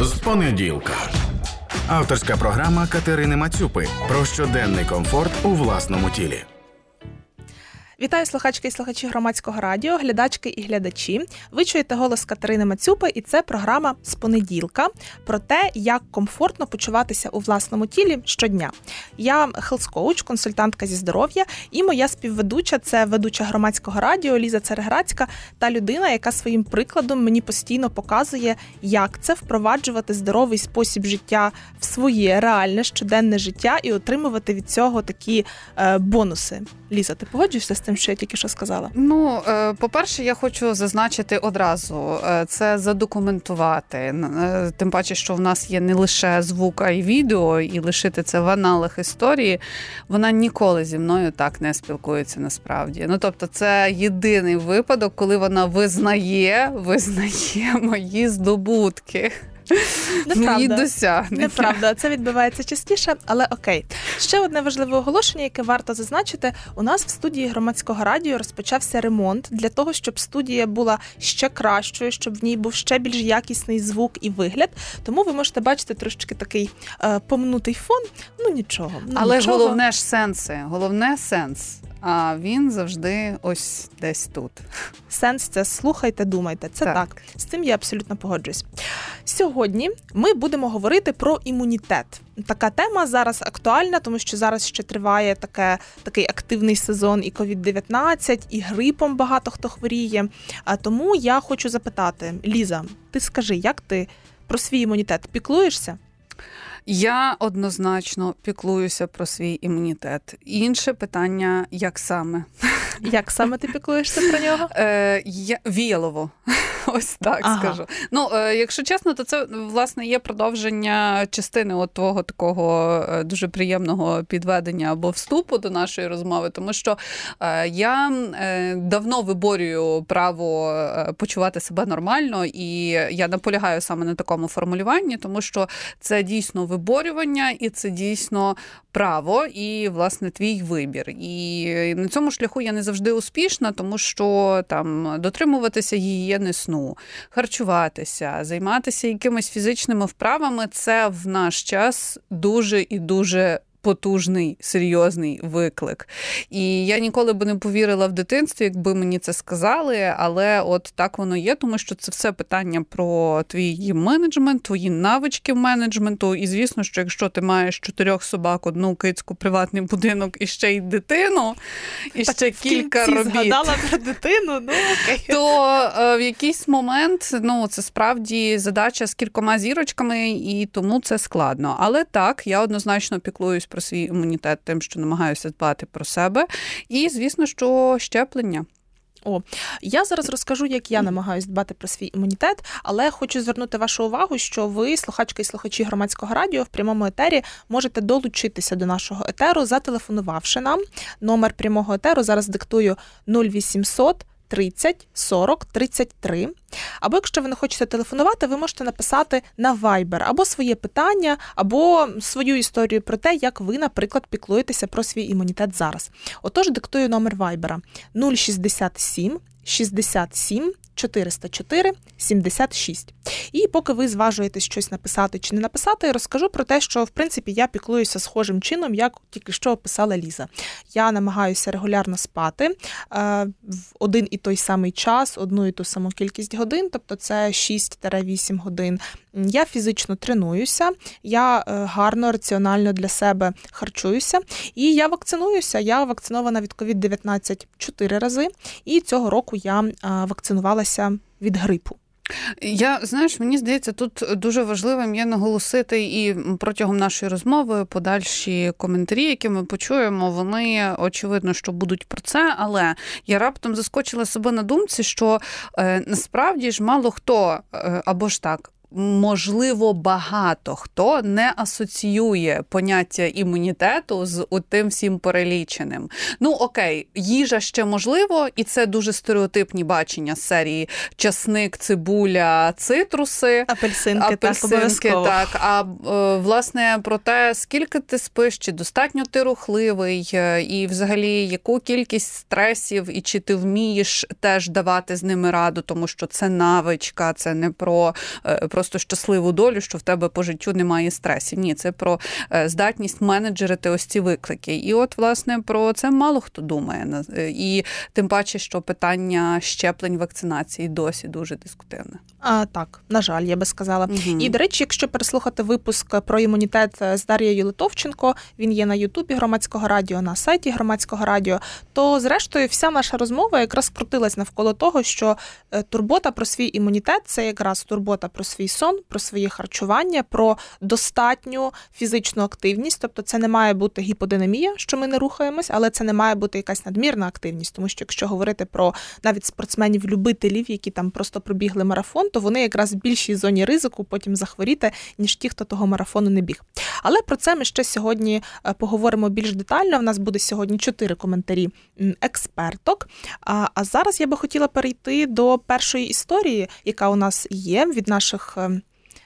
з понеділка. Авторська програма Катерини Мацюпи про щоденний комфорт у власному тілі. Вітаю слухачки і слухачі громадського радіо, глядачки і глядачі. Ви чуєте голос Катерини Мацюпи, і це програма з понеділка про те, як комфортно почуватися у власному тілі щодня. Я health-коуч, консультантка зі здоров'я, і моя співведуча це ведуча громадського радіо Ліза Цареградська та людина, яка своїм прикладом мені постійно показує, як це впроваджувати здоровий спосіб життя в своє реальне щоденне життя і отримувати від цього такі е, бонуси. Ліза, ти погоджуєшся з тим, що я тільки що сказала? Ну, е, по-перше, я хочу зазначити одразу е, це задокументувати. Е, тим паче, що в нас є не лише звук, а й відео, і лишити це в аналах історії. Вона ніколи зі мною так не спілкується насправді. Ну тобто, це єдиний випадок, коли вона визнає, визнає мої здобутки. Мої досягнення. Неправда, це відбувається частіше, але окей. Ще одне важливе оголошення, яке варто зазначити. У нас в студії громадського радіо розпочався ремонт для того, щоб студія була ще кращою, щоб в ній був ще більш якісний звук і вигляд. Тому ви можете бачити трошечки такий е, помнутий фон. Ну нічого. Ну, але нічого. головне ж сенси. Головне сенс. А він завжди ось десь тут. Сенс це слухайте, думайте. Це так. так. З цим я абсолютно погоджуюсь. Сьогодні ми будемо говорити про імунітет. Така тема зараз актуальна, тому що зараз ще триває таке, такий активний сезон і COVID-19, і грипом багато хто хворіє. А тому я хочу запитати, Ліза, ти скажи, як ти про свій імунітет піклуєшся? Я однозначно піклуюся про свій імунітет. Інше питання, як саме? Як саме ти піклуєшся про нього? Е, я, Віялово. Ось так ага. скажу. Ну, е, якщо чесно, то це власне є продовження частини от твого такого е, дуже приємного підведення або вступу до нашої розмови, тому що е, я давно виборюю право почувати себе нормально, і я наполягаю саме на такому формулюванні, тому що це дійсно виборювання, і це дійсно право, і власне твій вибір. І на цьому шляху я не завжди успішна, тому що там дотримуватися гігієни сну, харчуватися, займатися якимись фізичними вправами це в наш час дуже і дуже потужний серйозний виклик. І я ніколи би не повірила в дитинстві, якби мені це сказали, але от так воно є, тому що це все питання про твій менеджмент, твої навички менеджменту. І звісно, що якщо ти маєш чотирьох собак, одну кицьку, приватний будинок і ще й дитину, і так, ще кілька робіт, згадала про дитину, ну окей. то е, в якийсь момент ну це справді задача з кількома зірочками, і тому це складно. Але так, я однозначно піклуюсь про свій імунітет, тим, що намагаюся дбати про себе. І, звісно, що щеплення. О, я зараз розкажу, як я намагаюся дбати про свій імунітет, але хочу звернути вашу увагу, що ви, слухачки і слухачі громадського радіо, в прямому етері можете долучитися до нашого етеру, зателефонувавши нам. Номер прямого етеру зараз диктую 0800 30 40 33. Або якщо ви не хочете телефонувати, ви можете написати на Viber або своє питання, або свою історію про те, як ви, наприклад, піклуєтеся про свій імунітет зараз. Отож, диктую номер Viber 067 67 404 76. І поки ви зважуєтесь щось написати чи не написати, розкажу про те, що в принципі я піклуюся схожим чином, як тільки що описала Ліза. Я намагаюся регулярно спати е, в один і той самий час, одну і ту саму кількість годин, тобто це 6-8 годин. Я фізично тренуюся, я е, гарно, раціонально для себе харчуюся, і я вакцинуюся. Я вакцинована від COVID-19 4 рази, і цього року я е, вакцинувалася від грипу. Я знаєш, мені здається, тут дуже важливим є наголосити і протягом нашої розмови подальші коментарі, які ми почуємо, вони очевидно, що будуть про це. Але я раптом заскочила себе на думці, що е, насправді ж мало хто е, або ж так можливо, багато хто не асоціює поняття імунітету з тим всім переліченим. Ну окей, їжа ще можливо, і це дуже стереотипні бачення з серії часник, цибуля, цитруси, апельсинки, апельсинки так, так. А е, власне про те, скільки ти спиш, чи достатньо ти рухливий, е, і взагалі яку кількість стресів, і чи ти вмієш теж давати з ними раду, тому що це навичка, це не про, е, про просто щасливу долю, що в тебе по життю немає стресів. Ні, це про е, здатність менеджерити ось ці виклики. І от, власне, про це мало хто думає. І тим паче, що питання щеплень вакцинації досі дуже дискутивне. А, Так, на жаль, я би сказала. Угу. І до речі, якщо переслухати випуск про імунітет з Дар'єю Литовченко, він є на Ютубі громадського радіо, на сайті громадського радіо, то зрештою вся наша розмова якраз крутилась навколо того, що е, турбота про свій імунітет це якраз турбота про свій сон, про своє харчування, про достатню фізичну активність. Тобто, це не має бути гіподинамія, що ми не рухаємось, але це не має бути якась надмірна активність, тому що якщо говорити про навіть спортсменів-любителів, які там просто пробігли марафон, то вони якраз в більшій зоні ризику потім захворіти, ніж ті, хто того марафону не біг. Але про це ми ще сьогодні е, поговоримо більш детально. У нас буде сьогодні чотири коментарі експерток. А зараз я би хотіла перейти до першої історії, яка у нас є від наших. Е,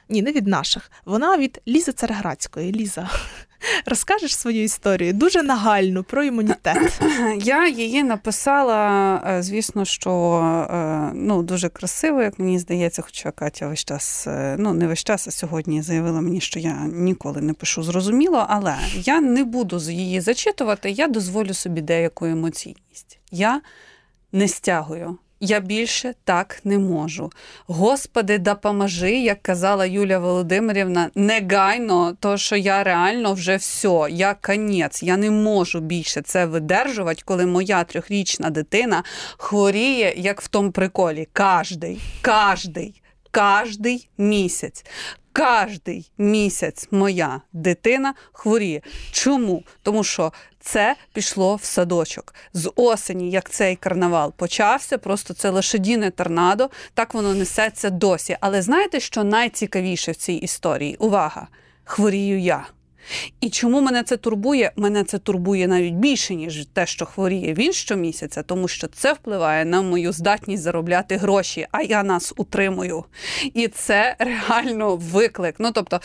ні, не від наших. Вона від Лізи Цареградської. Ліза, розкажеш свою історію дуже нагальну про імунітет. Я її написала, е, звісно, що е, ну, дуже красиво, як мені здається, хоча Катя весь час, ну не весь час, а сьогодні заявила мені, що я ніколи не пишу зрозуміло, але я не буду її зачитувати, я дозволю собі деяку емоційність. Я не стягую. Я більше так не можу. Господи, допоможи, як казала Юлія Володимирівна, негайно, то що я реально вже все, я конець, я не можу більше це видержувати, коли моя трьохрічна дитина хворіє, як в тому приколі. Кожний, кожний, кожний місяць. Кожний місяць моя дитина хворіє. Чому? Тому що це пішло в садочок. З осені, як цей карнавал почався, просто це лошадіне торнадо, так воно несеться досі. Але знаєте, що найцікавіше в цій історії? Увага! Хворію я. І чому мене це турбує? Мене це турбує навіть більше, ніж те, що хворіє він щомісяця, тому що це впливає на мою здатність заробляти гроші, а я нас утримую. І це реально виклик. Ну тобто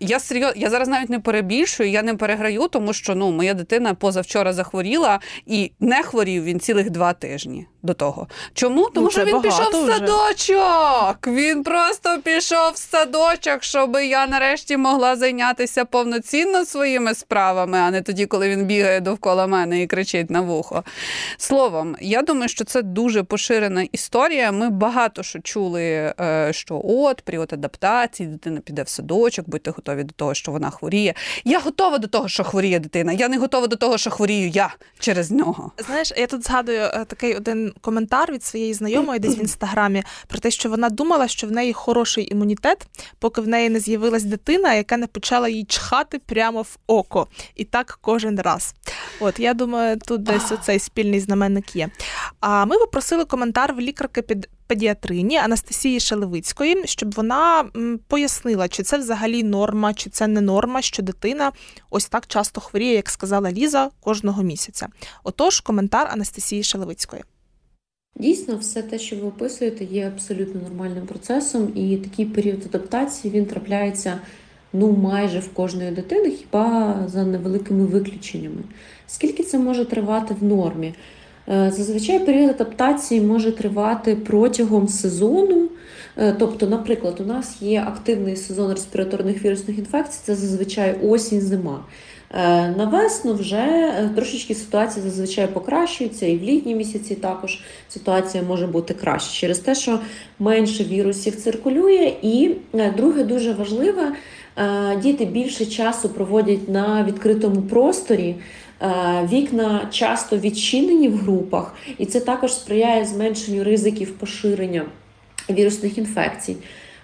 я серйозно, я зараз навіть не перебільшую, я не переграю, тому що ну моя дитина позавчора захворіла і не хворів він цілих два тижні до того. Чому? Тому ну, що він пішов в садочок. Він просто пішов в садочок, щоб я нарешті могла зайнятися повноцінно своїми справами, а не тоді, коли він бігає довкола мене і кричить на вухо. Словом, я думаю, що це дуже поширена історія. Ми багато що чули, е, що от період адаптації, дитина піде в садочок, будьте готові до того, що вона хворіє. Я готова до того, що хворіє дитина. Я не готова до того, що хворію я через нього. Знаєш, я тут згадую е, такий один коментар від своєї знайомої десь в інстаграмі про те, що вона думала, що в неї хороший імунітет, поки в неї не з'явилась дитина, яка не почала їй чхати прямо в око. І так кожен раз. От я думаю, тут десь оцей спільний знаменник є. А ми попросили коментар в лікарки під педіатрині Анастасії Шелевицької, щоб вона пояснила, чи це взагалі норма, чи це не норма, що дитина ось так часто хворіє, як сказала Ліза, кожного місяця. Отож, коментар Анастасії Шелевицької. Дійсно, все те, що ви описуєте, є абсолютно нормальним процесом, і такий період адаптації він трапляється ну майже в кожної дитини, хіба за невеликими виключеннями. Скільки це може тривати в нормі? Е, зазвичай період адаптації може тривати протягом сезону. Е, тобто, наприклад, у нас є активний сезон респіраторних вірусних інфекцій, це зазвичай осінь-зима. Е, на весну вже е, трошечки ситуація зазвичай покращується, і в літні місяці також ситуація може бути краще через те, що менше вірусів циркулює. І е, друге, дуже важливе, діти більше часу проводять на відкритому просторі. Вікна часто відчинені в групах, і це також сприяє зменшенню ризиків поширення вірусних інфекцій.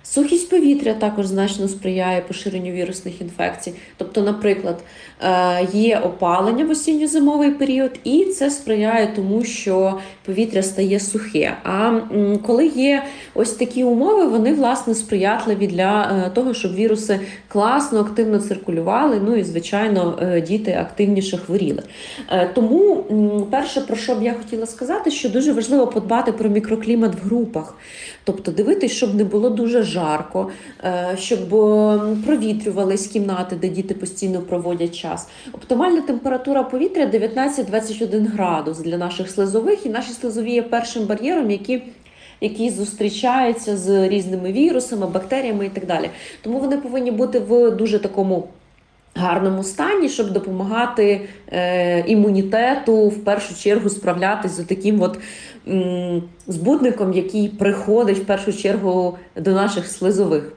Сухість повітря також значно сприяє поширенню вірусних інфекцій. Тобто, наприклад, е, є опалення в осінньо-зимовий період, і це сприяє тому, що повітря стає сухе. А коли є ось такі умови, вони власне сприятливі для е, того, щоб віруси класно, активно циркулювали. Ну і, звичайно, е, діти активніше хворіли. Тому, перше, про що б я хотіла сказати, що дуже важливо подбати про мікроклімат в групах, тобто дивитись, щоб не було дуже жарко, е, щоб е, провітрювались кімнати, де діти постійно проводять час. Оптимальна температура повітря 19-21 градус для наших слизових, і наші слизові є першим бар'єром, які які зустрічаються з різними вірусами, бактеріями і так далі. Тому вони повинні бути в дуже такому. Гарному стані, щоб допомагати е, імунітету в першу чергу справлятися з таким от збудником, який приходить в першу чергу до наших слизових.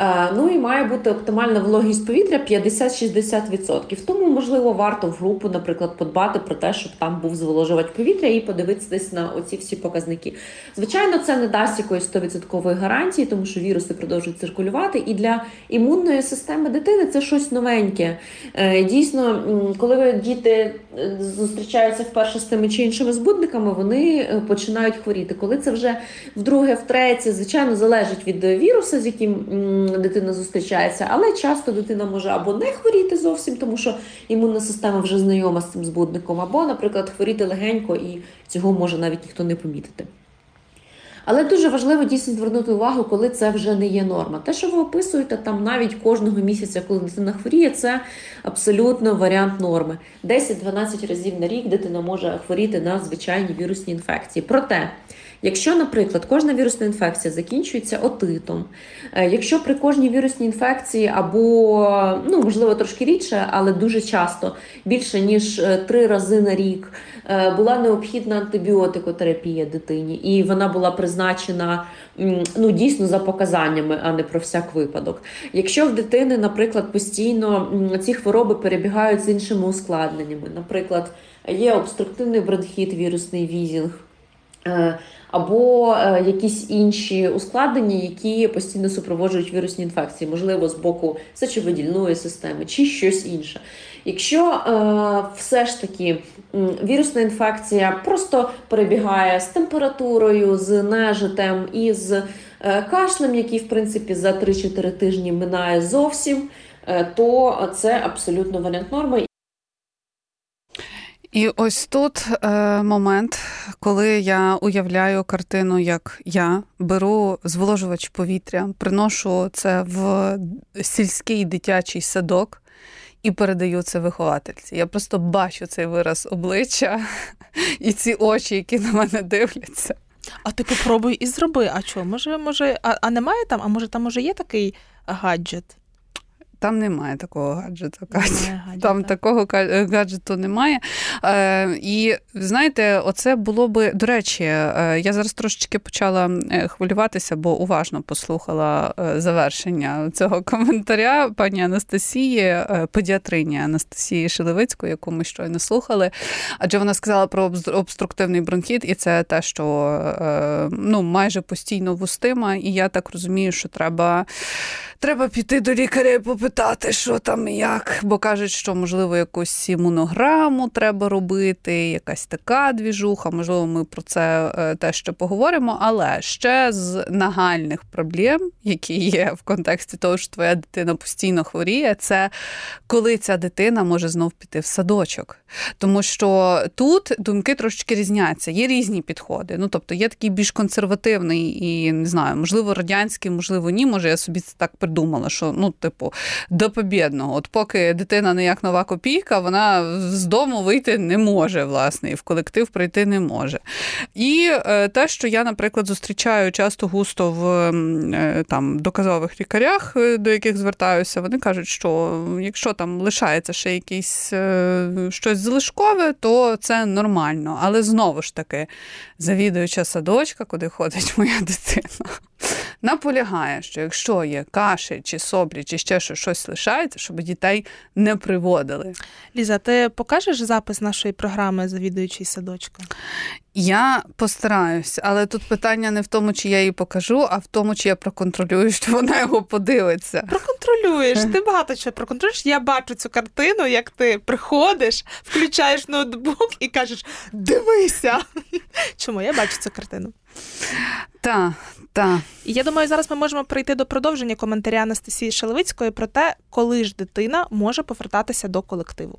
Е, ну і має бути оптимальна вологість повітря 50-60%. Тому, можливо, варто в групу, наприклад, подбати про те, щоб там був зволожувач повітря і подивитися на оці всі показники. Звичайно, це не дасть якоїсь 100% гарантії, тому що віруси продовжують циркулювати. І для імунної системи дитини це щось новеньке. Е, дійсно, коли діти е, зустрічаються вперше з тими чи іншими збудниками, вони починають хворіти. Коли це вже вдруге, втретє, звичайно, залежить від віруса, з яким дитина зустрічається, але часто дитина може або не хворіти зовсім, тому що імунна система вже знайома з цим збудником, або, наприклад, хворіти легенько і цього може навіть ніхто не помітити. Але дуже важливо дійсно звернути увагу, коли це вже не є норма. Те, що ви описуєте, там навіть кожного місяця, коли дитина хворіє, це абсолютно варіант норми. 10-12 разів на рік дитина може хворіти на звичайні вірусні інфекції. Проте Якщо, наприклад, кожна вірусна інфекція закінчується отитом, е, якщо при кожній вірусній інфекції або, ну, можливо, трошки рідше, але дуже часто більше ніж е, три рази на рік е, була необхідна антибіотикотерапія дитині, і вона була призначена ну, дійсно за показаннями, а не про всяк випадок. Якщо в дитини, наприклад, постійно ці хвороби перебігають з іншими ускладненнями, наприклад, є обструктивний бронхіт, вірусний візінг або е, якісь інші ускладнення, які постійно супроводжують вірусні інфекції, можливо, з боку сечовидільної системи чи щось інше. Якщо е, все ж таки вірусна інфекція просто перебігає з температурою, з нежитем і з е, кашлем, який в принципі за 3-4 тижні минає зовсім, е, то це абсолютно варіант норми. І ось тут е, момент, коли я уявляю картину, як я беру зволожувач повітря, приношу це в сільський дитячий садок і передаю це виховательці. Я просто бачу цей вираз обличчя і ці очі, які на мене дивляться. А ти попробуй і зроби. А що? Може, може, а, а немає там? А може там може є такий гаджет? Там немає такого гаджету. Немає там гаджета. такого гаджету немає. Е, І знаєте, оце було би до речі, е, я зараз трошечки почала е, хвилюватися, бо уважно послухала е, завершення цього коментаря пані Анастасії, педіатрині Анастасії Шелевицької, яку ми щойно слухали. Адже вона сказала про обструктивний бронхіт, і це те, що ну, майже постійно вустима. І я так розумію, що треба. Треба піти до лікаря і попитати, що там і як. Бо кажуть, що, можливо, якусь імунограму треба робити, якась така двіжуха, можливо, ми про це е, теж ще поговоримо. Але ще з нагальних проблем, які є в контексті того, що твоя дитина постійно хворіє, це коли ця дитина може знов піти в садочок. Тому що тут думки трошечки різняться, є різні підходи. Ну, тобто є такий більш консервативний і не знаю, можливо, радянський, можливо, ні. Може, я собі це так придумала, що ну, типу, до побєдного. От поки дитина не як нова копійка, вона з дому вийти не може, власне, і в колектив прийти не може. І е, те, що я, наприклад, зустрічаю часто густо в е, там доказових лікарях, е, до яких звертаюся, вони кажуть, що якщо там лишається ще якийсь щось залишкове, то це нормально. Але знову ж таки, завідуюча садочка, куди ходить моя дитина наполягає, що якщо є каші чи соблі, чи ще щось лишається, щоб дітей не приводили. Ліза, ти покажеш запис нашої програми Завідуючий садочка? Я постараюсь, але тут питання не в тому, чи я її покажу, а в тому, чи я проконтролюю, що вона його подивиться. Проконтролюєш, ти багато чого проконтролюєш. Я бачу цю картину, як ти приходиш, включаєш ноутбук і кажеш: дивися. Чому я бачу цю картину? Так, так. І я думаю, зараз ми можемо прийти до продовження коментаря Анастасії Шелевицької про те, коли ж дитина може повертатися до колективу.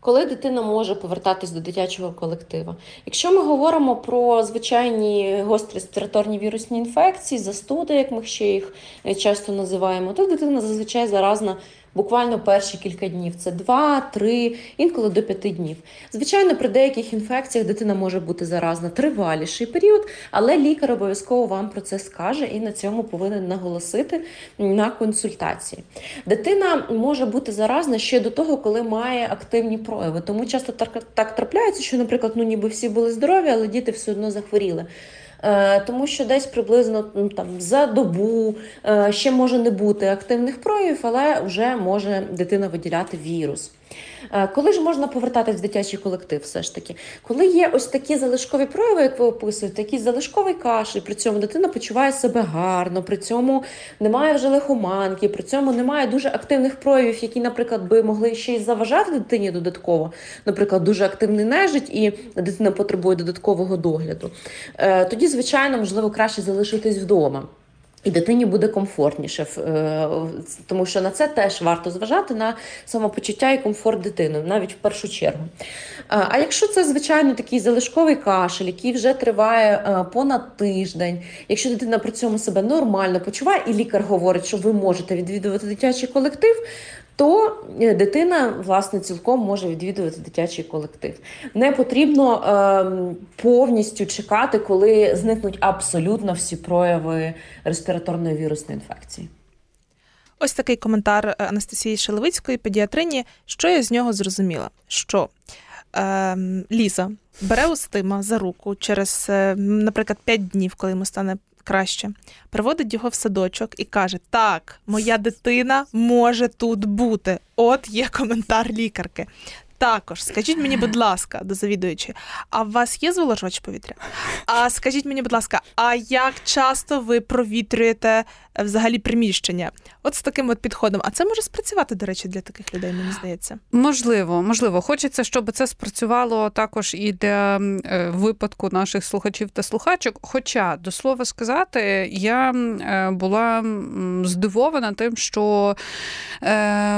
Коли дитина може повертатись до дитячого колективу. Якщо ми говоримо про звичайні гострі респіраторні вірусні інфекції, застуди, як ми ще їх е, часто називаємо, то дитина зазвичай заразна буквально перші кілька днів. Це 2-3, інколи до 5 днів. Звичайно, при деяких інфекціях дитина може бути заразна триваліший період, але лікар обов'язково вам про це скаже і на цьому повинен наголосити на консультації. Дитина може бути заразна ще до того, коли має активні прояви. Тому часто так, трапляється, що, наприклад, ну ніби всі були здорові, але діти все одно захворіли. Е, тому що десь приблизно там за добу е, ще може не бути активних проявів, але вже може дитина виділяти вірус. Е, коли ж можна повертатись в дитячий колектив, все ж таки, коли є ось такі залишкові прояви, як ви описуєте, якийсь залишковий кашель, при цьому дитина почуває себе гарно, при цьому немає вже лихоманки, при цьому немає дуже активних проявів, які, наприклад, би могли ще й заважати дитині додатково, наприклад, дуже активний нежить, і дитина потребує додаткового догляду. Е, тоді, звичайно, можливо, краще залишитись вдома. І дитині буде комфортніше, е, тому що на це теж варто зважати на самопочуття і комфорт дитини, навіть в першу чергу. А якщо це, звичайно, такий залишковий кашель, який вже триває е, понад тиждень, якщо дитина при цьому себе нормально почуває, і лікар говорить, що ви можете відвідувати дитячий колектив, то е, дитина власне цілком може відвідувати дитячий колектив. Не потрібно е, повністю чекати, коли зникнуть абсолютно всі прояви респіраторної вірусної інфекції. Ось такий коментар Анастасії Шелевицької, педіатрині. Що я з нього зрозуміла? Що е, Ліза бере Устима за руку через, е, наприклад, 5 днів, коли йому стане краще, приводить його в садочок і каже: Так, моя дитина може тут бути. От є коментар лікарки. Також скажіть мені, будь ласка, до завідуючої, а у вас є зволожувач повітря? А скажіть мені, будь ласка, а як часто ви провітрюєте е, взагалі приміщення? От з таким от підходом. А це може спрацювати, до речі, для таких людей, мені здається. Можливо, можливо. Хочеться, щоб це спрацювало також і для е, випадку наших слухачів та слухачок. Хоча, до слова сказати, я е, була здивована тим, що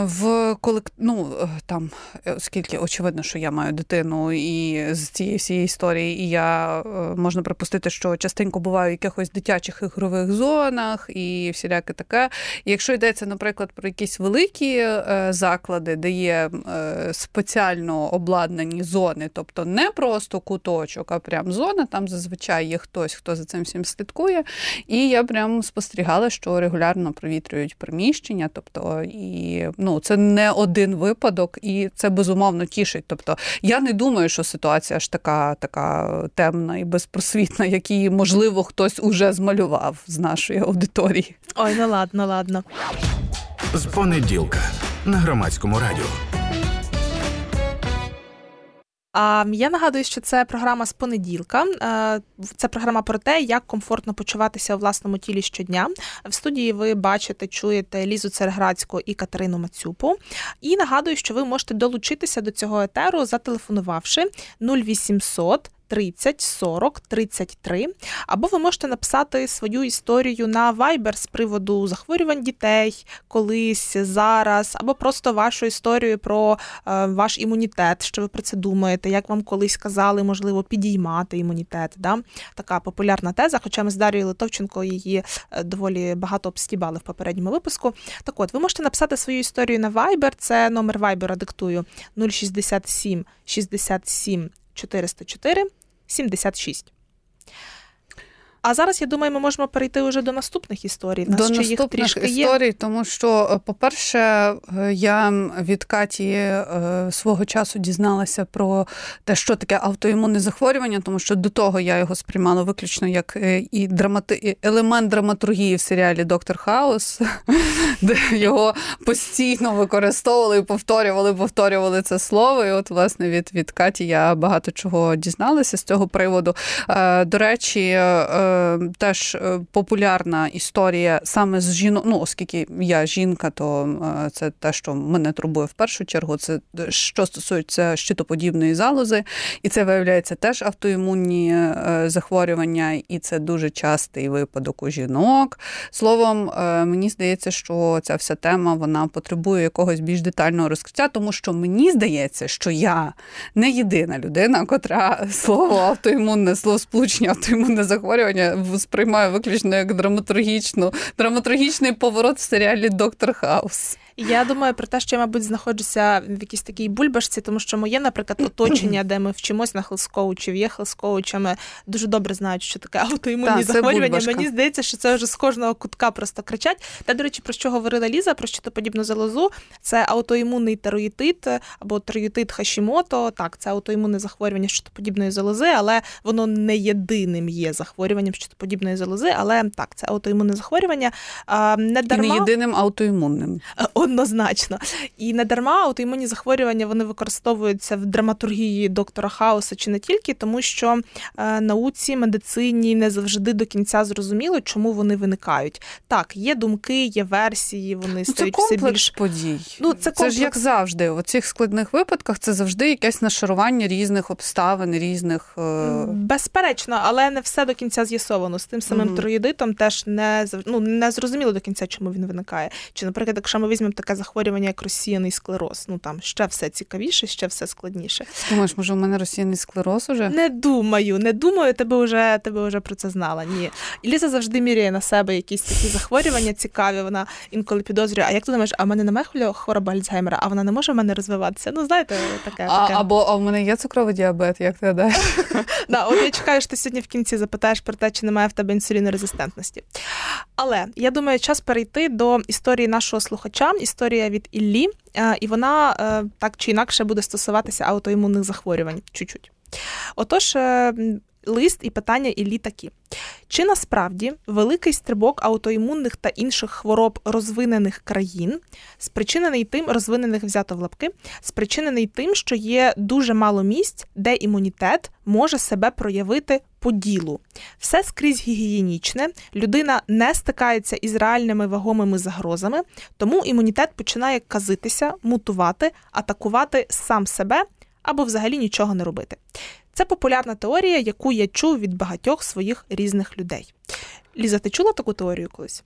в колект... ну, там, оскільки оскільки очевидно, що я маю дитину, і з цієї всієї історії, і я е, можна припустити, що частенько буваю в якихось дитячих ігрових зонах і всіляке таке. І Якщо йдеться, наприклад, про якісь великі е, заклади, де є е, спеціально обладнані зони, тобто не просто куточок, а прям зона, там зазвичай є хтось, хто за цим всім слідкує. І я прям спостерігала, що регулярно провітрюють приміщення, тобто і ну це не один випадок, і це безумовно безумовно тішить. Тобто я не думаю, що ситуація ж така така темна і безпросвітна, як її, можливо, хтось уже змалював з нашої аудиторії. Ой, ну ладно, ладно. З понеділка на громадському радіо. Я нагадую, що це програма з понеділка. Е, це програма про те, як комфортно почуватися у власному тілі щодня. В студії ви бачите, чуєте Лізу Цереградську і Катерину Мацюпу. І нагадую, що ви можете долучитися до цього етеру, зателефонувавши 0800 30 40 33, або ви можете написати свою історію на Viber з приводу захворювань дітей колись, зараз, або просто вашу історію про е, ваш імунітет, що ви про це думаєте, як вам колись казали, можливо, підіймати імунітет. Да? Така популярна теза, хоча ми з Дарією Литовченко її е, доволі багато обстібали в попередньому випуску. Так от, ви можете написати свою історію на Viber, це номер Viber диктую 067 67 404 76. А зараз я думаю, ми можемо перейти вже до наступних історій. Нас до ще наступних їх історій, є. тому що, е, по-перше, е, я від Каті е, свого часу дізналася про те, що таке автоімунне захворювання, тому що до того я його сприймала виключно як і драмати... елемент драматургії в серіалі Доктор Хаус, де його постійно використовували і повторювали, повторювали це слово. І от, власне, від від Каті я багато чого дізналася з цього приводу. До речі, теж е, популярна історія саме з жінок. Ну, оскільки я жінка, то е, це те, що мене турбує в першу чергу. Це що стосується щитоподібної залози, і це виявляється теж автоімунні е, захворювання, і це дуже частий випадок у жінок. Словом, мені здається, що ця вся тема вона потребує якогось більш детального розкриття, тому що мені здається, що я не єдина людина, котра слово автоімунне, слово сполучення автоімунне захворювання сприймаю виключно як драматургічну, драматургічний поворот в серіалі Доктор Хаус. Я думаю про те, що я, мабуть, знаходжуся в якійсь такій бульбашці, тому що моє, наприклад, оточення, де ми вчимось на хелскоучів, є хелскоучами, дуже добре знають, що таке аутоімунні Та, захворювання. Мені здається, що це вже з кожного кутка просто кричать. Та, до речі, про що говорила Ліза, про щитоподібну залозу, це аутоімунний тероїтит або тероїтит Хашімото. Так, це аутоімунне захворювання щитоподібної залози, але воно не єдиним є захворюванням щитоподібної залози, але так, це аутоімунне захворювання. Не дарма... І не єдиним аутоімунним. Однозначно. І не дарма аутоімунні захворювання вони використовуються в драматургії доктора Хауса чи не тільки, тому що е, науці, медицині не завжди до кінця зрозуміло, чому вони виникають. Так, є думки, є версії, вони ну, стають це все більш подій. Ну це, це ж як завжди. У цих складних випадках це завжди якесь нашарування різних обставин, різних е, безперечно, але не все до кінця з'ясовано. З тим самим mm троїдитом теж не ну, не зрозуміло до кінця, чому він виникає. Чи, наприклад, якщо ми візьмемо таке захворювання, як розсіяний склероз, ну там ще все цікавіше, ще все складніше. Думаєш, може, у мене розсіяний склероз уже? Не думаю, не думаю, тебе вже тебе вже про це знала. Ні. І Ліза завжди міряє на себе якісь такі захворювання цікаві. Вона інколи підозрює. А як ти думаєш, а в мене немає хвороба Альцгеймера, а вона не може в мене розвиватися? Ну, знаєте, таке. А, таке. Або а в мене є цукровий діабет, як ти гадаєш? Да, от я чекаю, що ти сьогодні в кінці запитаєш про те, чи немає в тебе інсулінорезистентності. Але я думаю, час перейти до історії нашого слухача, історія від Іллі, е, і вона е, так чи інакше буде стосуватися аутоімунних захворювань. Чуть-чуть. Отож, е, лист і питання Іллі такі: чи насправді великий стрибок аутоімунних та інших хвороб розвинених країн, спричинений тим, розвинених взято в лапки, спричинений тим, що є дуже мало місць, де імунітет може себе проявити по ділу. Все скрізь гігієнічне, людина не стикається із реальними вагомими загрозами, тому імунітет починає казитися, мутувати, атакувати сам себе або взагалі нічого не робити. Це популярна теорія, яку я чув від багатьох своїх різних людей. Ліза, ти чула таку теорію колись?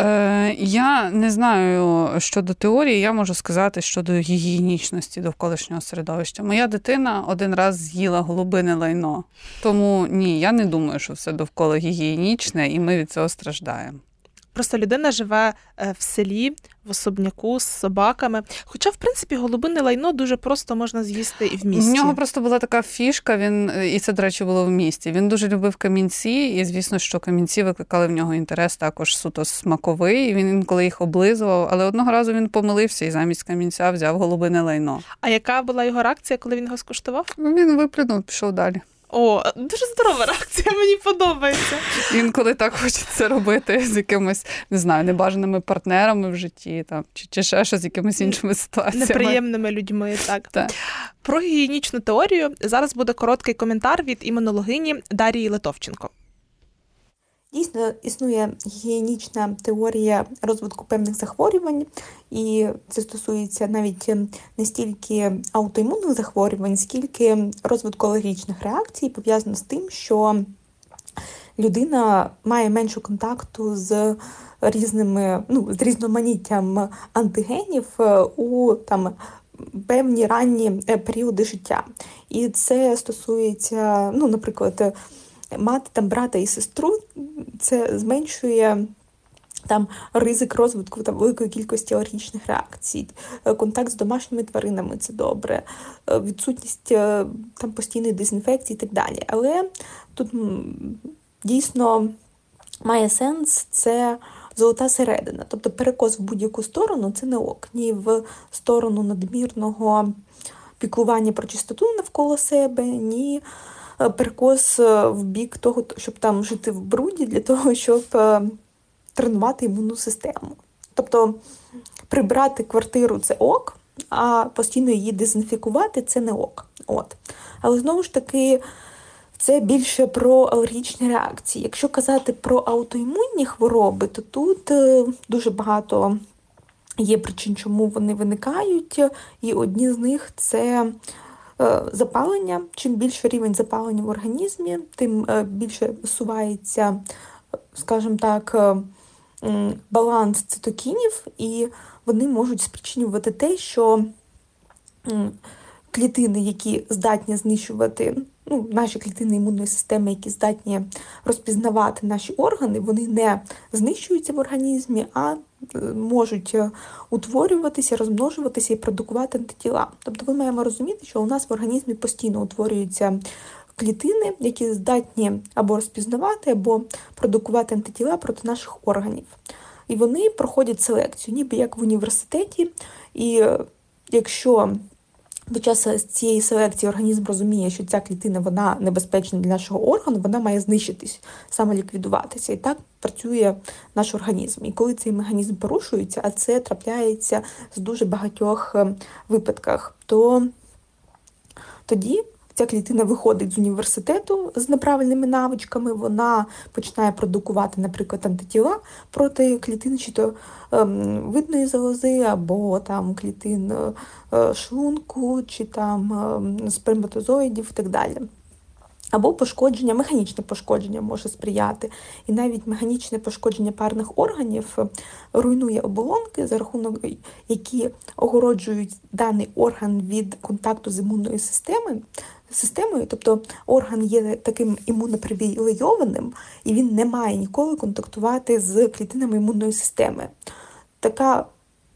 Е, Я не знаю щодо теорії, я можу сказати щодо гігієнічності довколишнього середовища. Моя дитина один раз з'їла голубине лайно. Тому ні, я не думаю, що все довкола гігієнічне, і ми від цього страждаємо. Просто людина живе е, в селі, в особняку з собаками. Хоча, в принципі, голубине лайно дуже просто можна з'їсти і в місті. У нього просто була така фішка. Він е, і це, до речі, було в місті. Він дуже любив камінці, і звісно, що камінці викликали в нього інтерес також суто смаковий. Він інколи їх облизував, але одного разу він помилився і замість камінця взяв голубине лайно. А яка була його реакція, коли він його скуштував? Він виплюнув, пішов далі. О, дуже здорова реакція, мені подобається. Інколи так хочеться робити з якимось, не знаю, небажаними партнерами в житті, там, чи чи ще щось з якимись іншими ситуаціями. Неприємними людьми, так. так. Про гігієнічну теорію зараз буде короткий коментар від імунологині Дарії Литовченко. Дійсно, існує гігієнічна теорія розвитку певних захворювань, і це стосується навіть не стільки аутоімунних захворювань, скільки розвитку алергічних реакцій, пов'язано з тим, що людина має менше контакту з різними, ну, з різноманіттям антигенів е, у там. Певні ранні е, періоди життя. І це стосується, ну, наприклад, мати там брата і сестру, це зменшує там ризик розвитку там, великої кількості алергічних реакцій, е, контакт з домашніми тваринами це добре, е, відсутність е, там постійної дезінфекції і так далі. Але тут дійсно має сенс це золота середина. Тобто перекос в будь-яку сторону це не ок, ні в сторону надмірного піклування про чистоту навколо себе, ні. Е, перекос е, в бік того, щоб там жити в бруді, для того, щоб е, тренувати імунну систему. Тобто прибрати квартиру це ок, а постійно її дезінфікувати це не ок. От. Але знову ж таки. Це більше про алергічні реакції. Якщо казати про аутоімунні хвороби, то тут дуже багато є причин, чому вони виникають, і одні з них це запалення. Чим більше рівень запалення в організмі, тим е, більше висувається, скажімо так, е, баланс цитокінів, і вони можуть спричинювати те, що клітини, які здатні знищувати, ну, наші клітини імунної системи, які здатні розпізнавати наші органи, вони не знищуються в організмі, а можуть е, утворюватися, розмножуватися і продукувати антитіла. Тобто ми маємо розуміти, що у нас в організмі постійно утворюються клітини, які здатні або розпізнавати, або продукувати антитіла проти наших органів. І вони проходять селекцію, ніби як в університеті. І е, якщо під час цієї селекції організм розуміє, що ця клітина вона небезпечна для нашого органу, вона має знищитись, саме ліквідуватися. І так працює наш організм. І коли цей механізм порушується, а це трапляється з дуже багатьох е, випадках, то тоді Ця клітина виходить з університету з неправильними навичками, вона починає продукувати, наприклад, антитіла проти клітин чи то ем, видної залози, або там клітин е, шлунку, чи там ем, сперматозоїдів і так далі. Або пошкодження, механічне пошкодження може сприяти. І навіть механічне пошкодження парних органів руйнує оболонки, за рахунок які огороджують даний орган від контакту з імунною системою системою, тобто орган є таким імунопривілейованим, і він не має ніколи контактувати з клітинами імунної системи. Така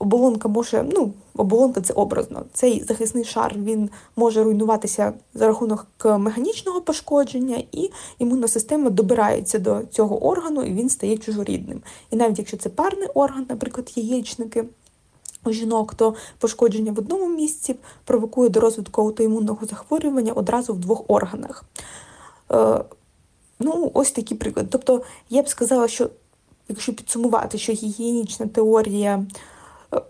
оболонка може, ну, оболонка це образно. Цей захисний шар він може руйнуватися за рахунок механічного пошкодження, і імунна система добирається до цього органу, і він стає чужорідним. І навіть якщо це парний орган, наприклад, яєчники у жінок, то пошкодження в одному місці провокує до розвитку аутоімунного захворювання одразу в двох органах. Е, ну, ось такий приклад. Тобто, я б сказала, що якщо підсумувати, що гігієнічна теорія е,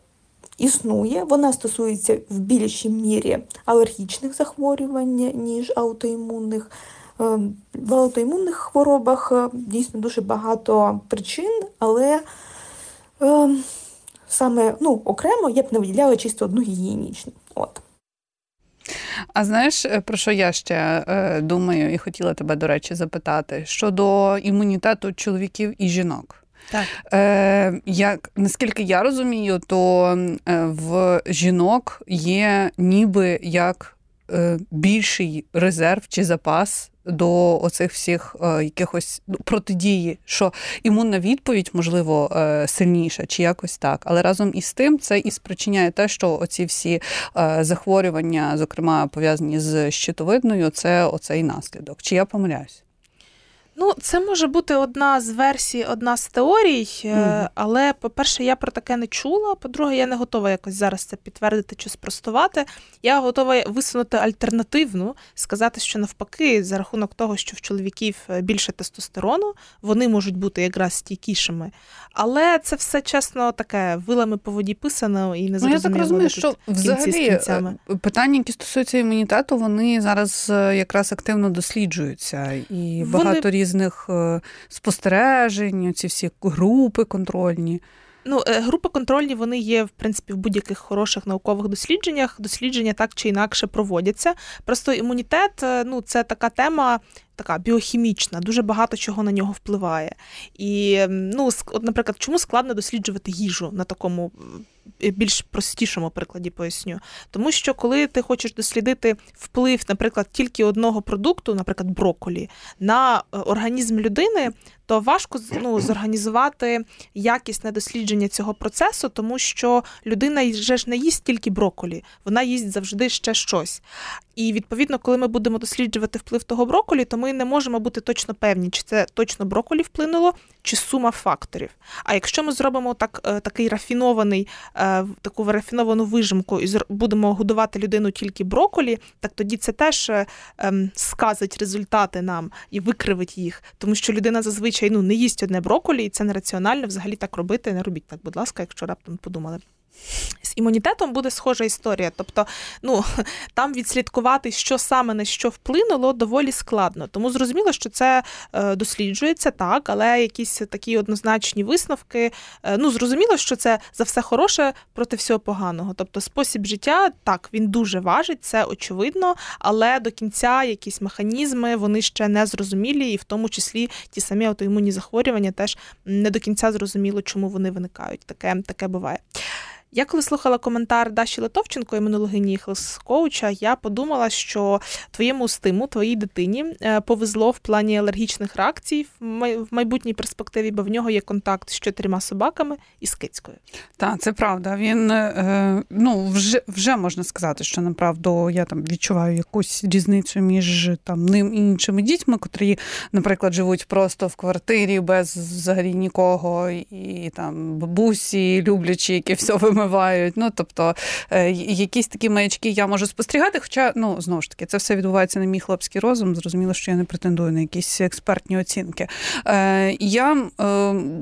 існує, вона стосується в більшій мірі алергічних захворювань, ніж аутоімунних. Е, в аутоімунних хворобах дійсно дуже багато причин, але саме ну, окремо я б не виділяла чисто одну гігієнічну. От. А знаєш, е, про що я ще е, думаю і хотіла тебе, до речі, запитати щодо імунітету чоловіків і жінок? Так. Е, як, Наскільки я розумію, то е, в жінок є ніби як більший резерв чи запас до оцих всіх е, якихось ну, протидії, що імунна відповідь, можливо, е, сильніша чи якось так. Але разом із тим це і спричиняє те, що оці всі е, захворювання, зокрема пов'язані з щитовидною, це оцей наслідок. Чи я помиляюсь? Ну, це може бути одна з версій, одна з теорій, mm. але, по-перше, я про таке не чула. По-друге, я не готова якось зараз це підтвердити чи спростувати. Я готова висунути альтернативну, сказати, що навпаки, за рахунок того, що в чоловіків е, більше тестостерону, вони можуть бути якраз стійкішими. Але це все чесно таке вилами по воді писано і не зрозуміло. Ну, я так розумію, що взагалі е, питання, які стосуються імунітету, вони зараз якраз активно досліджуються і багато вони різних е, спостережень, ці всі групи контрольні. Ну, е, групи контрольні вони є в принципі в будь-яких хороших наукових дослідженнях. Дослідження так чи інакше проводяться. Просто імунітет е, ну це така тема, така біохімічна, дуже багато чого на нього впливає. І, ну, от, наприклад, чому складно досліджувати їжу на такому більш простішому прикладі поясню. Тому що коли ти хочеш дослідити вплив, наприклад, тільки одного продукту, наприклад, броколі, на е, організм людини, то важко ну, зорганізувати якісне дослідження цього процесу, тому що людина вже ж не їсть тільки броколі, вона їсть завжди ще щось. І відповідно, коли ми будемо досліджувати вплив того броколі, то ми не можемо бути точно певні, чи це точно броколі вплинуло, чи сума факторів. А якщо ми зробимо так, е, такий рафінований, е, таку рафіновану вижимку і будемо годувати людину тільки броколі, так тоді це теж е, ем, сказить результати нам і викривить їх, тому що людина зазвичай ну не їсть одне броколі, і це нераціонально взагалі так робити. Не робіть так, будь ласка, якщо раптом подумали. З імунітетом буде схожа історія. Тобто, ну там відслідкувати, що саме на що вплинуло, доволі складно. Тому зрозуміло, що це е, досліджується так, але якісь такі однозначні висновки. Е, ну, зрозуміло, що це за все хороше проти всього поганого. Тобто, спосіб життя так він дуже важить, це очевидно, але до кінця якісь механізми вони ще не зрозумілі, і в тому числі ті самі аутоімунні захворювання теж не до кінця зрозуміло, чому вони виникають. Таке, Таке буває. Я коли слухала коментар Даші Литовченко, імунологині хелс-коуча, я подумала, що твоєму стиму, твоїй дитині е, повезло в плані алергічних реакцій в майбутній перспективі, бо в нього є контакт з чотирма собаками і з кицькою. Так, це правда. Він е, ну вже вже можна сказати, що направду я там відчуваю якусь різницю між там ним і іншими дітьми, котрі, наприклад, живуть просто в квартирі без взагалі нікого, і там бабусі, люблячі, які все вимивають. Ну тобто е, якісь такі маячки я можу спостерігати. Хоча, ну знову ж таки, це все відбувається на мій хлопський розум. Зрозуміло, що я не претендую на якісь експертні оцінки. Е, я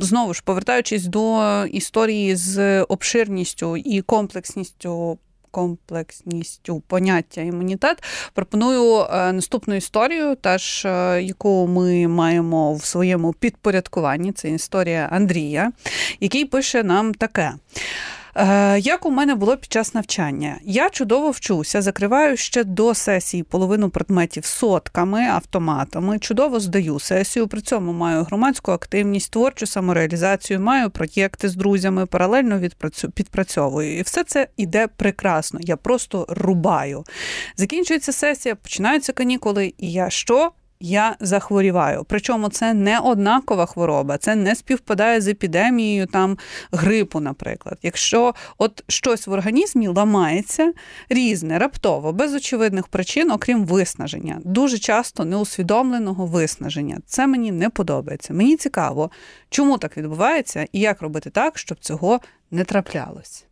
знову ж повертаючись до історії з обширністю і комплексністю комплексністю поняття імунітет, пропоную е, наступну історію, теж е, яку ми маємо в своєму підпорядкуванні. Це історія Андрія, який пише нам таке. Е, як у мене було під час навчання? Я чудово вчуся, закриваю ще до сесії половину предметів сотками, автоматами, чудово здаю сесію, при цьому маю громадську активність, творчу самореалізацію, маю проєкти з друзями, паралельно підпрацьовую. І все це іде прекрасно. Я просто рубаю. Закінчується сесія, починаються канікули, і я що? Я захворіваю. Причому це не однакова хвороба, це не співпадає з епідемією там грипу, наприклад. Якщо от щось в організмі ламається різне, раптово, без очевидних причин, окрім виснаження, дуже часто неусвідомленого виснаження. Це мені не подобається. Мені цікаво, чому так відбувається і як робити так, щоб цього не траплялось.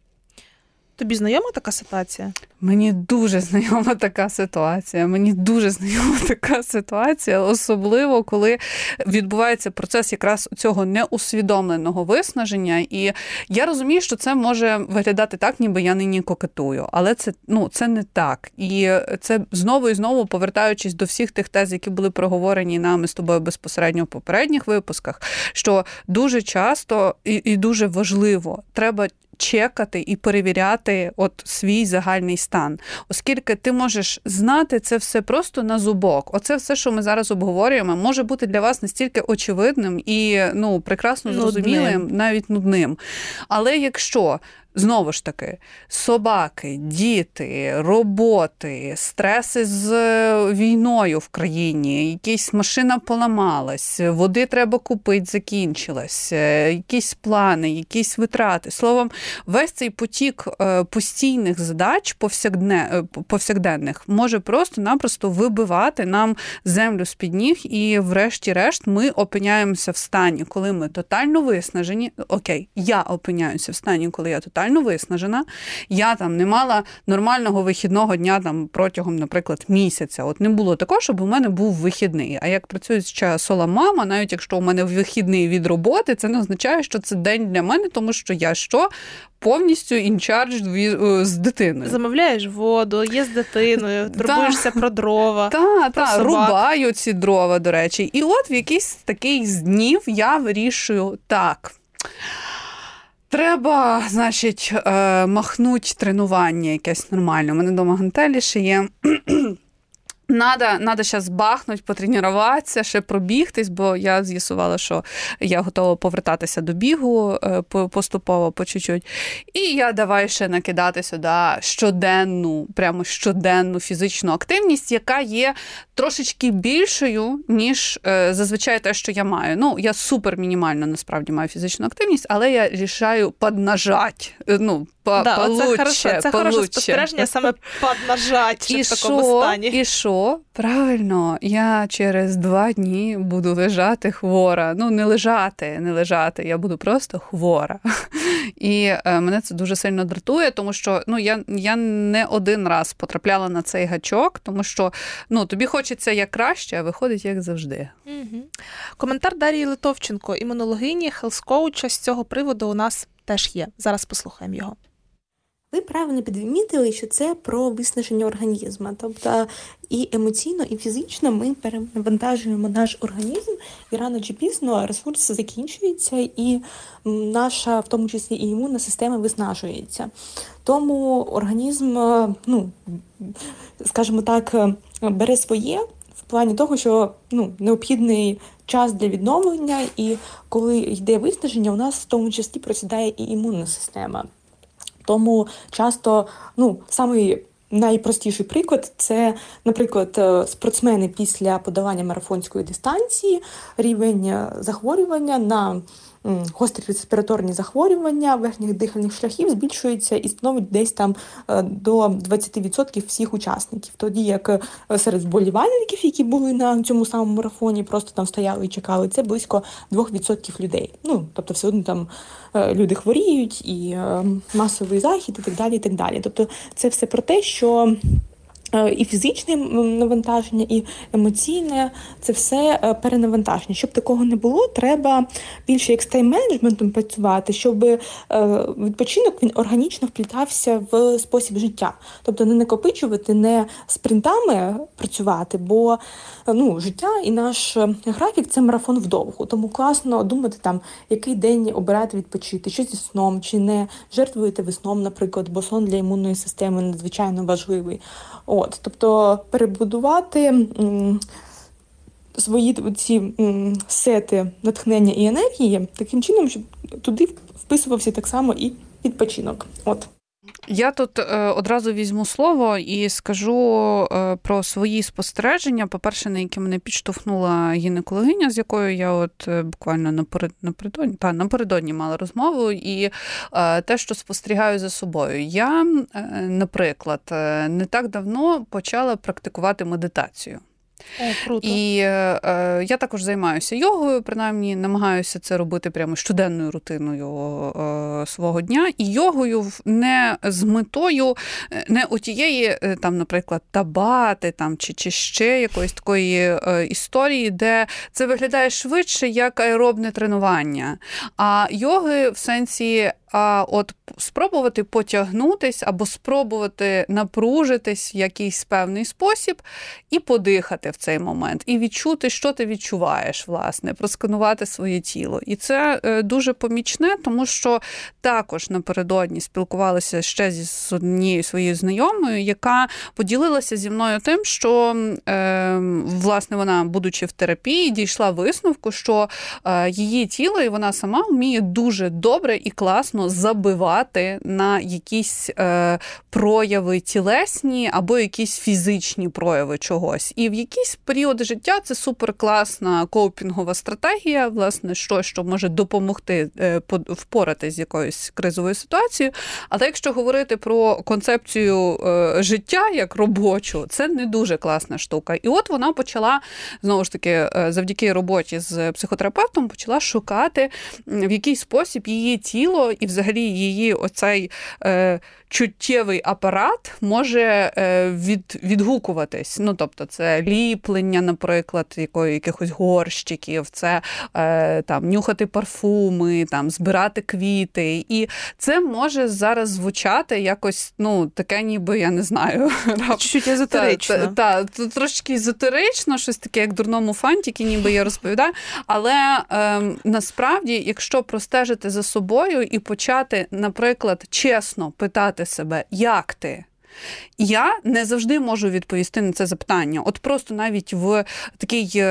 Тобі знайома така ситуація? Мені дуже знайома така ситуація. Мені дуже знайома така ситуація, особливо коли відбувається процес якраз цього неусвідомленого виснаження. І я розумію, що це може виглядати так, ніби я нині кокетую, але це ну це не так. І це знову і знову повертаючись до всіх тих тез, які були проговорені нами з тобою безпосередньо в попередніх випусках, що дуже часто і, і дуже важливо треба чекати і перевіряти от свій загальний стан, оскільки ти можеш знати це все просто на зубок. Оце все, що ми зараз обговорюємо, може бути для вас настільки очевидним і ну прекрасно зрозумілим, нудним. навіть нудним. Але якщо Знову ж таки, собаки, діти, роботи, стреси з е, війною в країні, якась машина поламалась, води треба купити, закінчилась, е, якісь плани, якісь витрати. Словом, весь цей потік е, постійних задач повсякденних може просто-напросто вибивати нам землю з під ніг, і, врешті-решт, ми опиняємося в стані, коли ми тотально виснажені. Окей, я опиняюся в стані, коли я тотально морально виснажена. Я там не мала нормального вихідного дня там протягом, наприклад, місяця. От не було такого, щоб у мене був вихідний. А як працююча сола мама, навіть якщо у мене вихідний від роботи, це не означає, що це день для мене, тому що я що? Повністю інчардж е, з дитиною. Замовляєш воду, є з дитиною, турбуєшся про дрова. Так, та, рубаю ці дрова, до речі. І от в якийсь такий з днів я вирішую так. Треба, значить, е, махнуть тренування якесь нормальне. У мене вдома гантелі ще є. Надо надо зараз бахнуть, потренуватися, ще пробігтись, бо я з'ясувала, що я готова повертатися до бігу е, поступово по чуть-чуть. І я давай ще накидати сюди щоденну, прямо щоденну фізичну активність, яка є трошечки більшою, ніж е, зазвичай те, що я маю. Ну, я супер мінімально насправді маю фізичну активність, але я рішаю поднажать. Е, ну, по, да, получше, Це хорошо, це хороше спостереження саме поднажать і в такому шо, стані. І що? Правильно, я через два дні буду лежати хвора. Ну, не лежати, не лежати, я буду просто хвора. І е, мене це дуже сильно дратує, тому що ну, я я не один раз потрапляла на цей гачок, тому що ну, тобі хочеться як краще, а виходить як завжди. Угу. Коментар Дарії Литовченко, імунологині, хелс-коуча з цього приводу у нас теж є. Зараз послухаємо його. Ви правильно підмітили, що це про виснаження організму. Тобто і емоційно, і фізично ми перевантажуємо наш організм, і рано чи пізно ресурс закінчується, і наша, в тому числі і імунна система виснажується. Тому організм, ну скажімо так, бере своє в плані того, що ну, необхідний час для відновлення, і коли йде виснаження, у нас в тому числі просідає і імунна система. Тому часто ну самий Найпростіший приклад це, наприклад, е, спортсмени після подавання марафонської дистанції, рівень е, захворювання на гострі респіраторні захворювання верхніх дихальних шляхів збільшується і становить десь там е, до 20% всіх учасників. Тоді як серед вболівальників, які були на цьому самому марафоні, просто там стояли і чекали, це близько 2% людей. Ну тобто, все одно там люди хворіють і масовий захід, і так далі. І так далі. Тобто, це все про те, що Е, і фізичне навантаження, і емоційне це все е, перенавантаження. Щоб такого не було, треба більше як з тайм-менеджментом працювати, щоб е, відпочинок він органічно вплітався в спосіб життя. Тобто не накопичувати, не спринтами працювати, бо ну, життя і наш графік це марафон вдовгу. Тому класно думати, там, який день обирати відпочити, що зі сном, чи не жертвуєте ви сном, наприклад, бо сон для імунної системи надзвичайно важливий. От, Тобто перебудувати свої ці сети натхнення і енергії таким чином, щоб туди вписувався так само і відпочинок. От. Я тут е, одразу візьму слово і скажу е, про свої спостереження. По-перше, на які мене підштовхнула гінекологиня, з якою я от е, буквально наперед, напередодні, та, напередодні мала розмову, і те, що спостерігаю за собою. Я, наприклад, не так давно почала практикувати медитацію. Круто. І е, е, я також займаюся йогою, принаймні намагаюся це робити прямо щоденною рутиною е, свого дня. І йогою не з метою е, не у тієї, е, там, наприклад, табати там, чи чи ще якоїсь такої історії, де це виглядає швидше як аеробне тренування. А йоги в сенсі а от спробувати потягнутись або спробувати напружитись в якийсь певний спосіб і подихати в цей момент, і відчути, що ти відчуваєш, власне, просканувати своє тіло. І це е, дуже помічне, тому що також напередодні спілкувалася ще зі однією своєю знайомою, яка поділилася зі мною тим, що е, власне вона, будучи в терапії, дійшла висновку, що е, її тіло і вона сама вміє дуже добре і класно забивати на якісь е, прояви тілесні або якісь фізичні прояви чогось. І в якісь періоди життя це суперкласна коупінгова стратегія, власне, що, що може допомогти е, впоратись з якоюсь кризовою ситуацією. Але якщо говорити про концепцію е, життя як робочу, це не дуже класна штука. І от вона почала знову ж таки, е, завдяки роботі з психотерапевтом, почала шукати в який спосіб її тіло і взагалі її оцей е, чуттєвий апарат може е, від, відгукуватись. Ну, тобто, це ліплення, наприклад, якої, якихось горщиків, це е, там нюхати парфуми, там збирати квіти. І це може зараз звучати якось, ну, таке, ніби я не знаю. Чуть езотерично. Так, та, та, трошки езотерично, щось таке, як дурному фантіки, ніби я розповідаю. Але е, насправді, якщо простежити за собою і почати, наприклад, чесно питати себе, як ти? Я не завжди можу відповісти на це запитання. От просто навіть в такій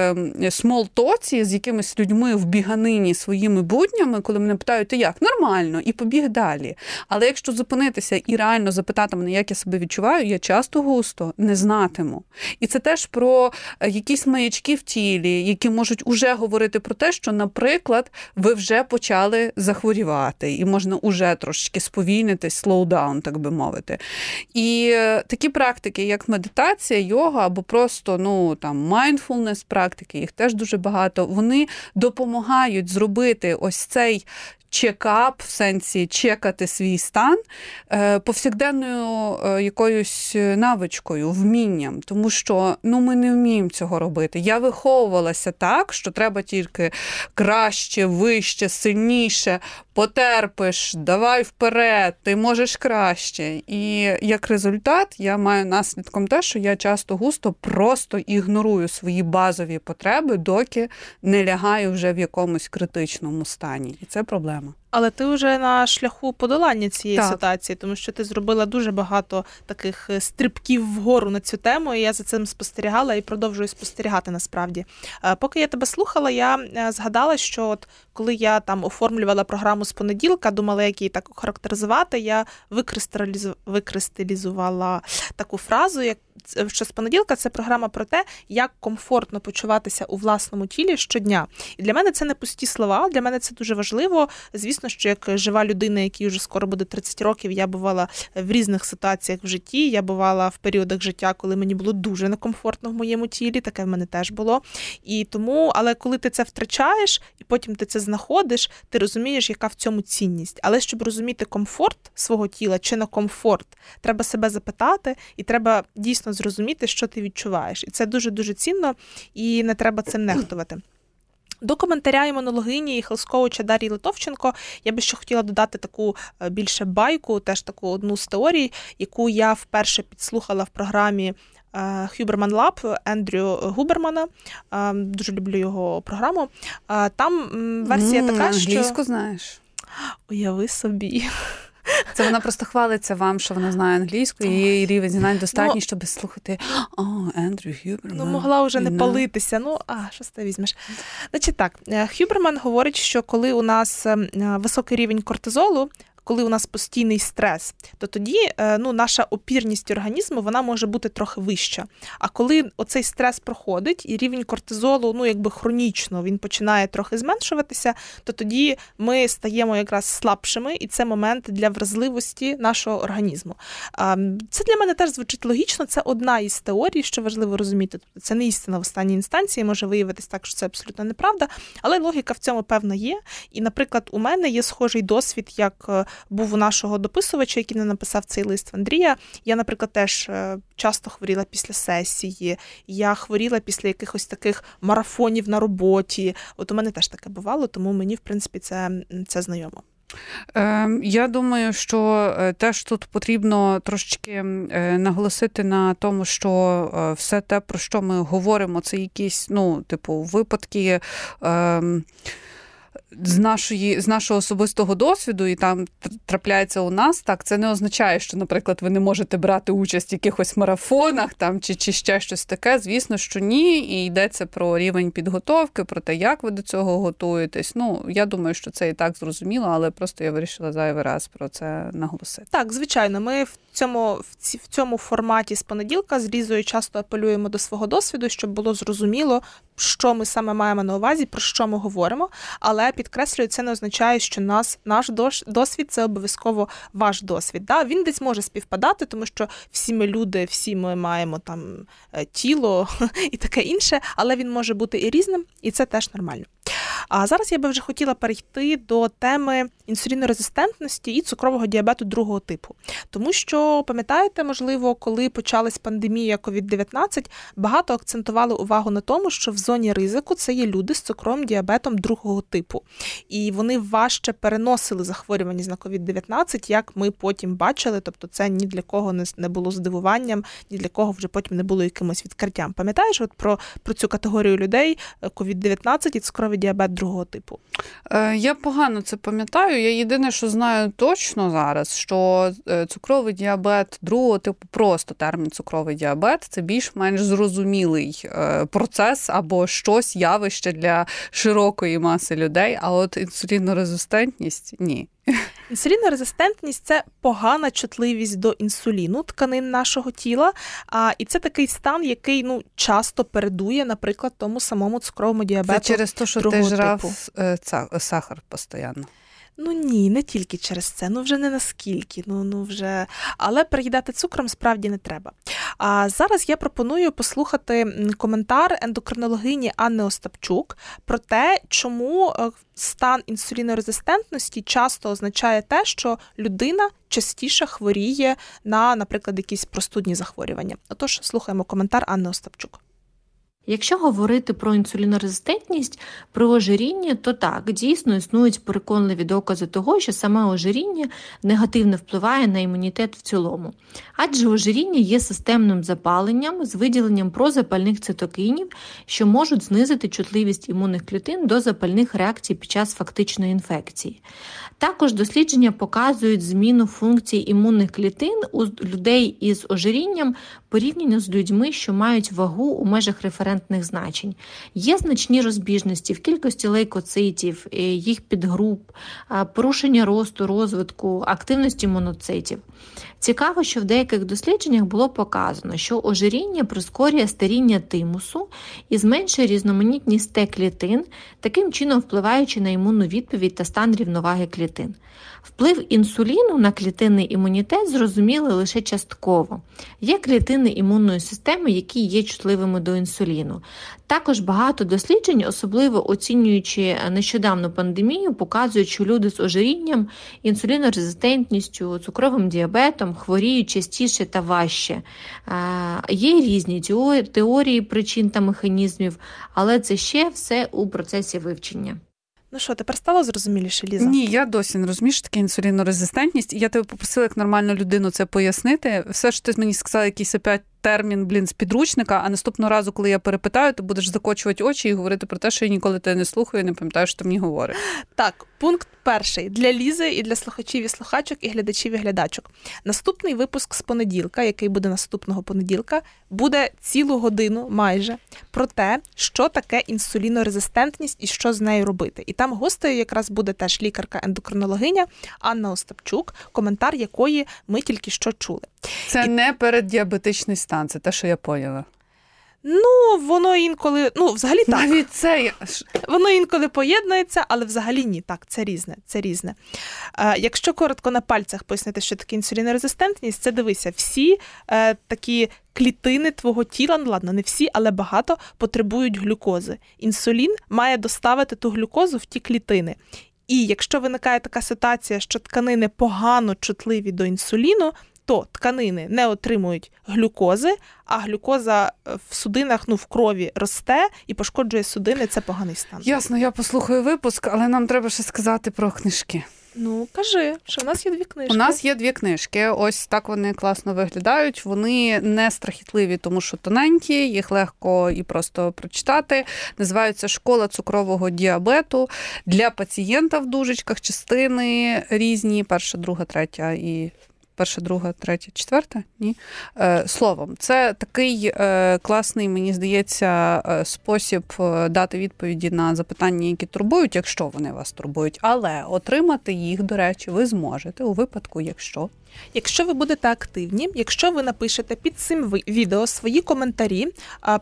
смолтоці з якимись людьми в біганині своїми буднями, коли мене питають, ти як нормально, і побіг далі. Але якщо зупинитися і реально запитати мене, як я себе відчуваю, я часто густо не знатиму. І це теж про е, якісь маячки в тілі, які можуть уже говорити про те, що, наприклад, ви вже почали захворівати, і можна уже трошечки сповільнитись, слоудаун, так би мовити. І і е, такі практики, як медитація, йога або просто ну там mindfulness практики, їх теж дуже багато. Вони допомагають зробити ось цей чекап, в сенсі чекати свій стан е, повсякденною е, якоюсь навичкою, вмінням, тому що ну ми не вміємо цього робити. Я виховувалася так, що треба тільки краще, вище, сильніше, потерпиш, давай вперед, ти можеш краще. І як результат, я маю наслідком те, що я часто густо просто ігнорую свої базові потреби, доки не лягаю вже в якомусь критичному стані. І це проблема. Але ти вже на шляху подолання цієї Так. ситуації, тому що ти зробила дуже багато таких е, стрибків вгору на цю тему. і Я за цим спостерігала і продовжую спостерігати насправді. Е, Поки я тебе слухала, я е, згадала, що от коли я там оформлювала програму з понеділка, думала, як її так охарактеризувати, я викристалізу... викристалізувала таку фразу, як що з понеділка це програма про те, як комфортно почуватися у власному тілі щодня. І для мене це не пусті слова. Для мене це дуже важливо. Звісно, що як жива людина, якій вже скоро буде 30 років, я бувала в різних ситуаціях в житті. Я бувала в періодах життя, коли мені було дуже некомфортно в моєму тілі. Таке в мене теж було. І тому, але коли ти це втрачаєш, і потім ти це знаходиш, ти розумієш, яка в цьому цінність. Але щоб розуміти комфорт свого тіла чи не комфорт, треба себе запитати, і треба дійсно зрозуміти, що ти відчуваєш. І це дуже дуже цінно, і не треба цим нехтувати. До коментаря імунологині і хелскоуча Дар'ї Литовченко я би ще хотіла додати таку е, більше байку, теж таку одну з теорій, яку я вперше підслухала в програмі е, Хюберман Лаб Ендрю Губермана. Е, Дуже люблю його програму. Там версія М, така, що англійську знаєш. уяви собі. Це вона просто хвалиться вам, що вона знає англійську, і її рівень знань достатній, щоб слухати О, Ендрю Хюберман. Ну, могла вже не палитися. Ну, а що ти візьмеш? Значить так, е, Хюберман говорить, що коли у нас е, високий рівень кортизолу, коли у нас постійний стрес, то тоді е, ну, наша опірність організму вона може бути трохи вища. А коли оцей стрес проходить і рівень кортизолу, ну якби хронічно він починає трохи зменшуватися, то тоді ми стаємо якраз слабшими, і це момент для вразливості нашого організму. Це для мене теж звучить логічно. Це одна із теорій, що важливо розуміти. Тобто це не істина в останній інстанції, може виявитись так, що це абсолютно неправда, але логіка в цьому певна є. І, наприклад, у мене є схожий досвід, як е, був у нашого дописувача, який не написав цей лист в Андрія. Я, наприклад, теж е, часто хворіла після сесії, я хворіла після якихось таких марафонів на роботі. От у мене теж таке бувало, тому мені, в принципі, це, це знайомо. Ем, Я думаю, що е, теж тут потрібно трошечки е, наголосити на тому, що е, все те, про що ми говоримо, це якісь, ну, типу, випадки. ем, З нашої з нашого особистого досвіду, і там трапляється у нас, так це не означає, що, наприклад, ви не можете брати участь в якихось марафонах там чи, чи ще щось таке. Звісно, що ні. І йдеться про рівень підготовки, про те, як ви до цього готуєтесь. Ну я думаю, що це і так зрозуміло, але просто я вирішила зайвий раз про це наголосити. Так, звичайно, ми в цьому, в, ці, в цьому форматі з понеділка з Лізою часто апелюємо до свого досвіду, щоб було зрозуміло, що ми саме маємо на увазі, про що ми говоримо. Але підкреслюю, це не означає, що нас, наш досвід це обов'язково ваш досвід. Да? Він десь може співпадати, тому що всі ми люди, всі ми маємо там е, тіло і таке інше, але він може бути і різним, і це теж нормально. А зараз я би вже хотіла перейти до теми інсулінорезистентності і цукрового діабету другого типу. Тому що, пам'ятаєте, можливо, коли почалась пандемія COVID-19, багато акцентували увагу на тому, що в зоні ризику це є люди з цукровим діабетом другого типу. І вони важче переносили захворюваність на COVID-19, як ми потім бачили. Тобто, це ні для кого не, було здивуванням, ні для кого вже потім не було якимось відкриттям. Пам'ятаєш, от про, про цю категорію людей е, COVID-19 і цукровий діабет другого типу? Е, Я погано це пам'ятаю. Я єдине, що знаю точно зараз, що е, цукровий діабет другого типу, просто термін цукровий діабет це більш-менш зрозумілий е, процес або щось явище для широкої маси людей. А от інсулінорезистентність ні. Інсулінорезистентність це погана чутливість до інсуліну тканин нашого тіла. А, і це такий стан, який ну часто передує, наприклад, тому самому цукровому діабету. Це через те, що ти жрав типу. е, сахар постійно. Ну ні, не тільки через це. Ну вже не наскільки. Ну ну вже але переїдати цукром справді не треба. А зараз я пропоную послухати коментар ендокринологині Анни Остапчук про те, чому е, стан інсулінорезистентності часто означає те, що людина частіше хворіє на, наприклад, якісь простудні захворювання. Отож, слухаємо коментар Анни Остапчук. Якщо говорити про інсулінорезистентність при ожирінні, то так, дійсно існують переконливі докази того, що саме ожиріння негативно впливає на імунітет в цілому. Адже ожиріння є системним запаленням з виділенням прозапальних цитокінів, що можуть знизити чутливість імунних клітин до запальних реакцій під час фактичної інфекції. Також дослідження показують зміну функцій імунних клітин у людей із ожирінням порівняно з людьми, що мають вагу у межах референтних значень. Є значні розбіжності в кількості лейкоцитів, е, їх підгруп, порушення росту, розвитку, активності моноцитів. Цікаво, що в деяких дослідженнях було показано, що ожиріння прискорює старіння тимусу і зменшує різноманітність Т клітин, таким чином впливаючи на імунну відповідь та стан рівноваги клітин. Вплив інсуліну на клітинний імунітет зрозуміли лише частково. Є клітини імунної системи, які є чутливими до інсуліну. Також багато досліджень, особливо оцінюючи нещодавну пандемію, показують, що люди з ожирінням, інсулінорезистентністю, цукровим діабетом хворіють частіше та важче. Є різні теорії причин та механізмів, але це ще все у процесі вивчення. Ну що, тепер стало зрозуміліше, Ліза? Ні, я досі не розумію, що таке інсулінорезистентність. Я тебе попросила як нормальну людину це пояснити. Все, що ти мені сказала, якісь опять термін блін з підручника, а наступного разу, коли я перепитаю, ти будеш закочувати очі і говорити про те, що я ніколи тебе не слухаю, і не пам'ятаю, що ти мені говориш. Так, пункт перший для Лізи і для слухачів і слухачок, і глядачів і глядачок. Наступний випуск з понеділка, який буде наступного понеділка, буде цілу годину майже про те, що таке інсулінорезистентність і що з нею робити. І там гостею якраз буде теж лікарка-ендокринологиня Анна Остапчук, коментар якої ми тільки що чули. Це і... не переддіабетичний стан, це те, що я поняла. Ну, воно інколи, ну, взагалі так. Навіть це воно інколи поєднується, але взагалі ні. Так, це різне. це різне. Е, Якщо коротко на пальцях пояснити, що таке інсулінорезистентність, це дивися, всі е, такі клітини твого тіла, ну ладно, не всі, але багато потребують глюкози. Інсулін має доставити ту глюкозу в ті клітини. І якщо виникає така ситуація, що тканини погано чутливі до інсуліну, то тканини не отримують глюкози, а глюкоза е, в судинах, ну в крові росте і пошкоджує судини. Це поганий стан. Ясно, я послухаю випуск, але нам треба ще сказати про книжки. Ну, кажи, що в нас є дві книжки. У нас є дві книжки. Ось так вони класно виглядають. Вони не страхітливі, тому що тоненькі, їх легко і просто прочитати. Називаються Школа цукрового діабету для пацієнта в дужечках, частини різні: перша, друга, третя і перша, друга, третя, четверта. Ні. Е, Словом, це такий е, класний, мені здається, е, спосіб дати відповіді на запитання, які турбують, якщо вони вас турбують. Але отримати їх, до речі, ви зможете у випадку, якщо. Якщо ви будете активні, якщо ви напишете під цим відео свої коментарі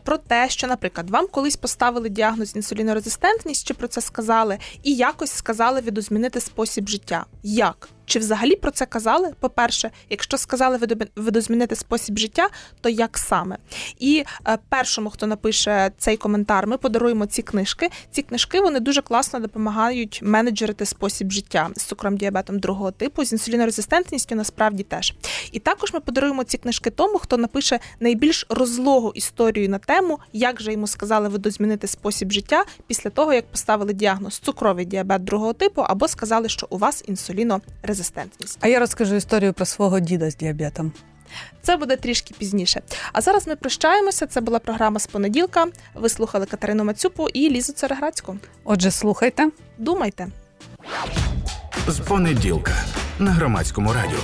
про те, що, наприклад, вам колись поставили діагноз інсулінорезистентність, чи про це сказали, і якось сказали відозмінити спосіб життя. Як? Чи взагалі про це казали? По-перше, якщо сказали видозмінити спосіб життя, то як саме? І е, першому, хто напише цей коментар, ми подаруємо ці книжки. Ці книжки вони дуже класно допомагають менеджерити спосіб життя з цукром діабетом другого типу, з інсулінорезистентністю насправді теж. І також ми подаруємо ці книжки тому, хто напише найбільш розлогу історію на тему, як же йому сказали видозмінити спосіб життя після того, як поставили діагноз цукровий діабет другого типу, або сказали, що у вас інсулінорезистентність. А я розкажу історію про свого діда з діабетом. Це буде трішки пізніше. А зараз ми прощаємося. Це була програма з понеділка. Ви слухали Катерину Мацюпу і Лізу Цереграцьку. Отже, слухайте, думайте з понеділка на громадському радіо.